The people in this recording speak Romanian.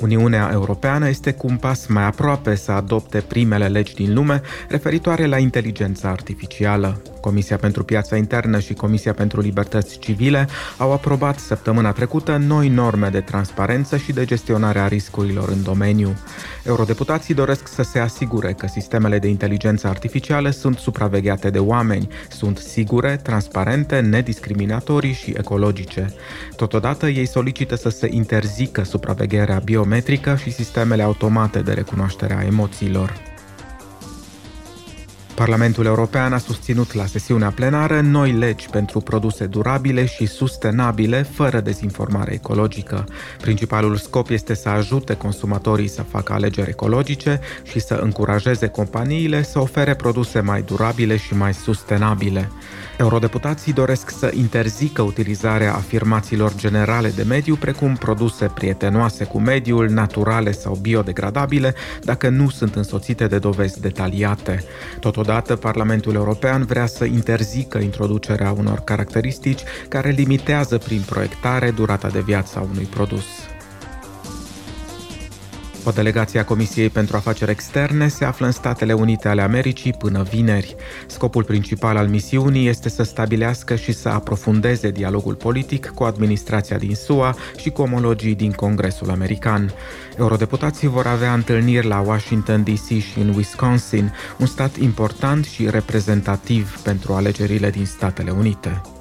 Uniunea Europeană este cu un pas mai aproape să adopte primele legi din lume referitoare la inteligența artificială. Comisia pentru Piața Internă și Comisia pentru Libertăți Civile au aprobat săptămâna trecută noi norme de transparență și de gestionare a riscurilor în domeniu. Eurodeputații doresc să se asigure că sistemele de inteligență artificială sunt supravegheate de oameni, sunt sigure, transparente, nediscriminatorii și ecologice. Totodată, ei solicită să se interzică supravegherea biometrică și sistemele automate de recunoaștere a emoțiilor. Parlamentul European a susținut la sesiunea plenară noi legi pentru produse durabile și sustenabile, fără dezinformare ecologică. Principalul scop este să ajute consumatorii să facă alegeri ecologice și să încurajeze companiile să ofere produse mai durabile și mai sustenabile. Eurodeputații doresc să interzică utilizarea afirmațiilor generale de mediu, precum produse prietenoase cu mediul, naturale sau biodegradabile, dacă nu sunt însoțite de dovezi detaliate. Totodată, Totodată, Parlamentul European vrea să interzică introducerea unor caracteristici care limitează prin proiectare durata de viață a unui produs. O delegație a Comisiei pentru Afaceri Externe se află în Statele Unite ale Americii până vineri. Scopul principal al misiunii este să stabilească și să aprofundeze dialogul politic cu administrația din SUA și cu omologii din Congresul American. Eurodeputații vor avea întâlniri la Washington DC și în Wisconsin, un stat important și reprezentativ pentru alegerile din Statele Unite.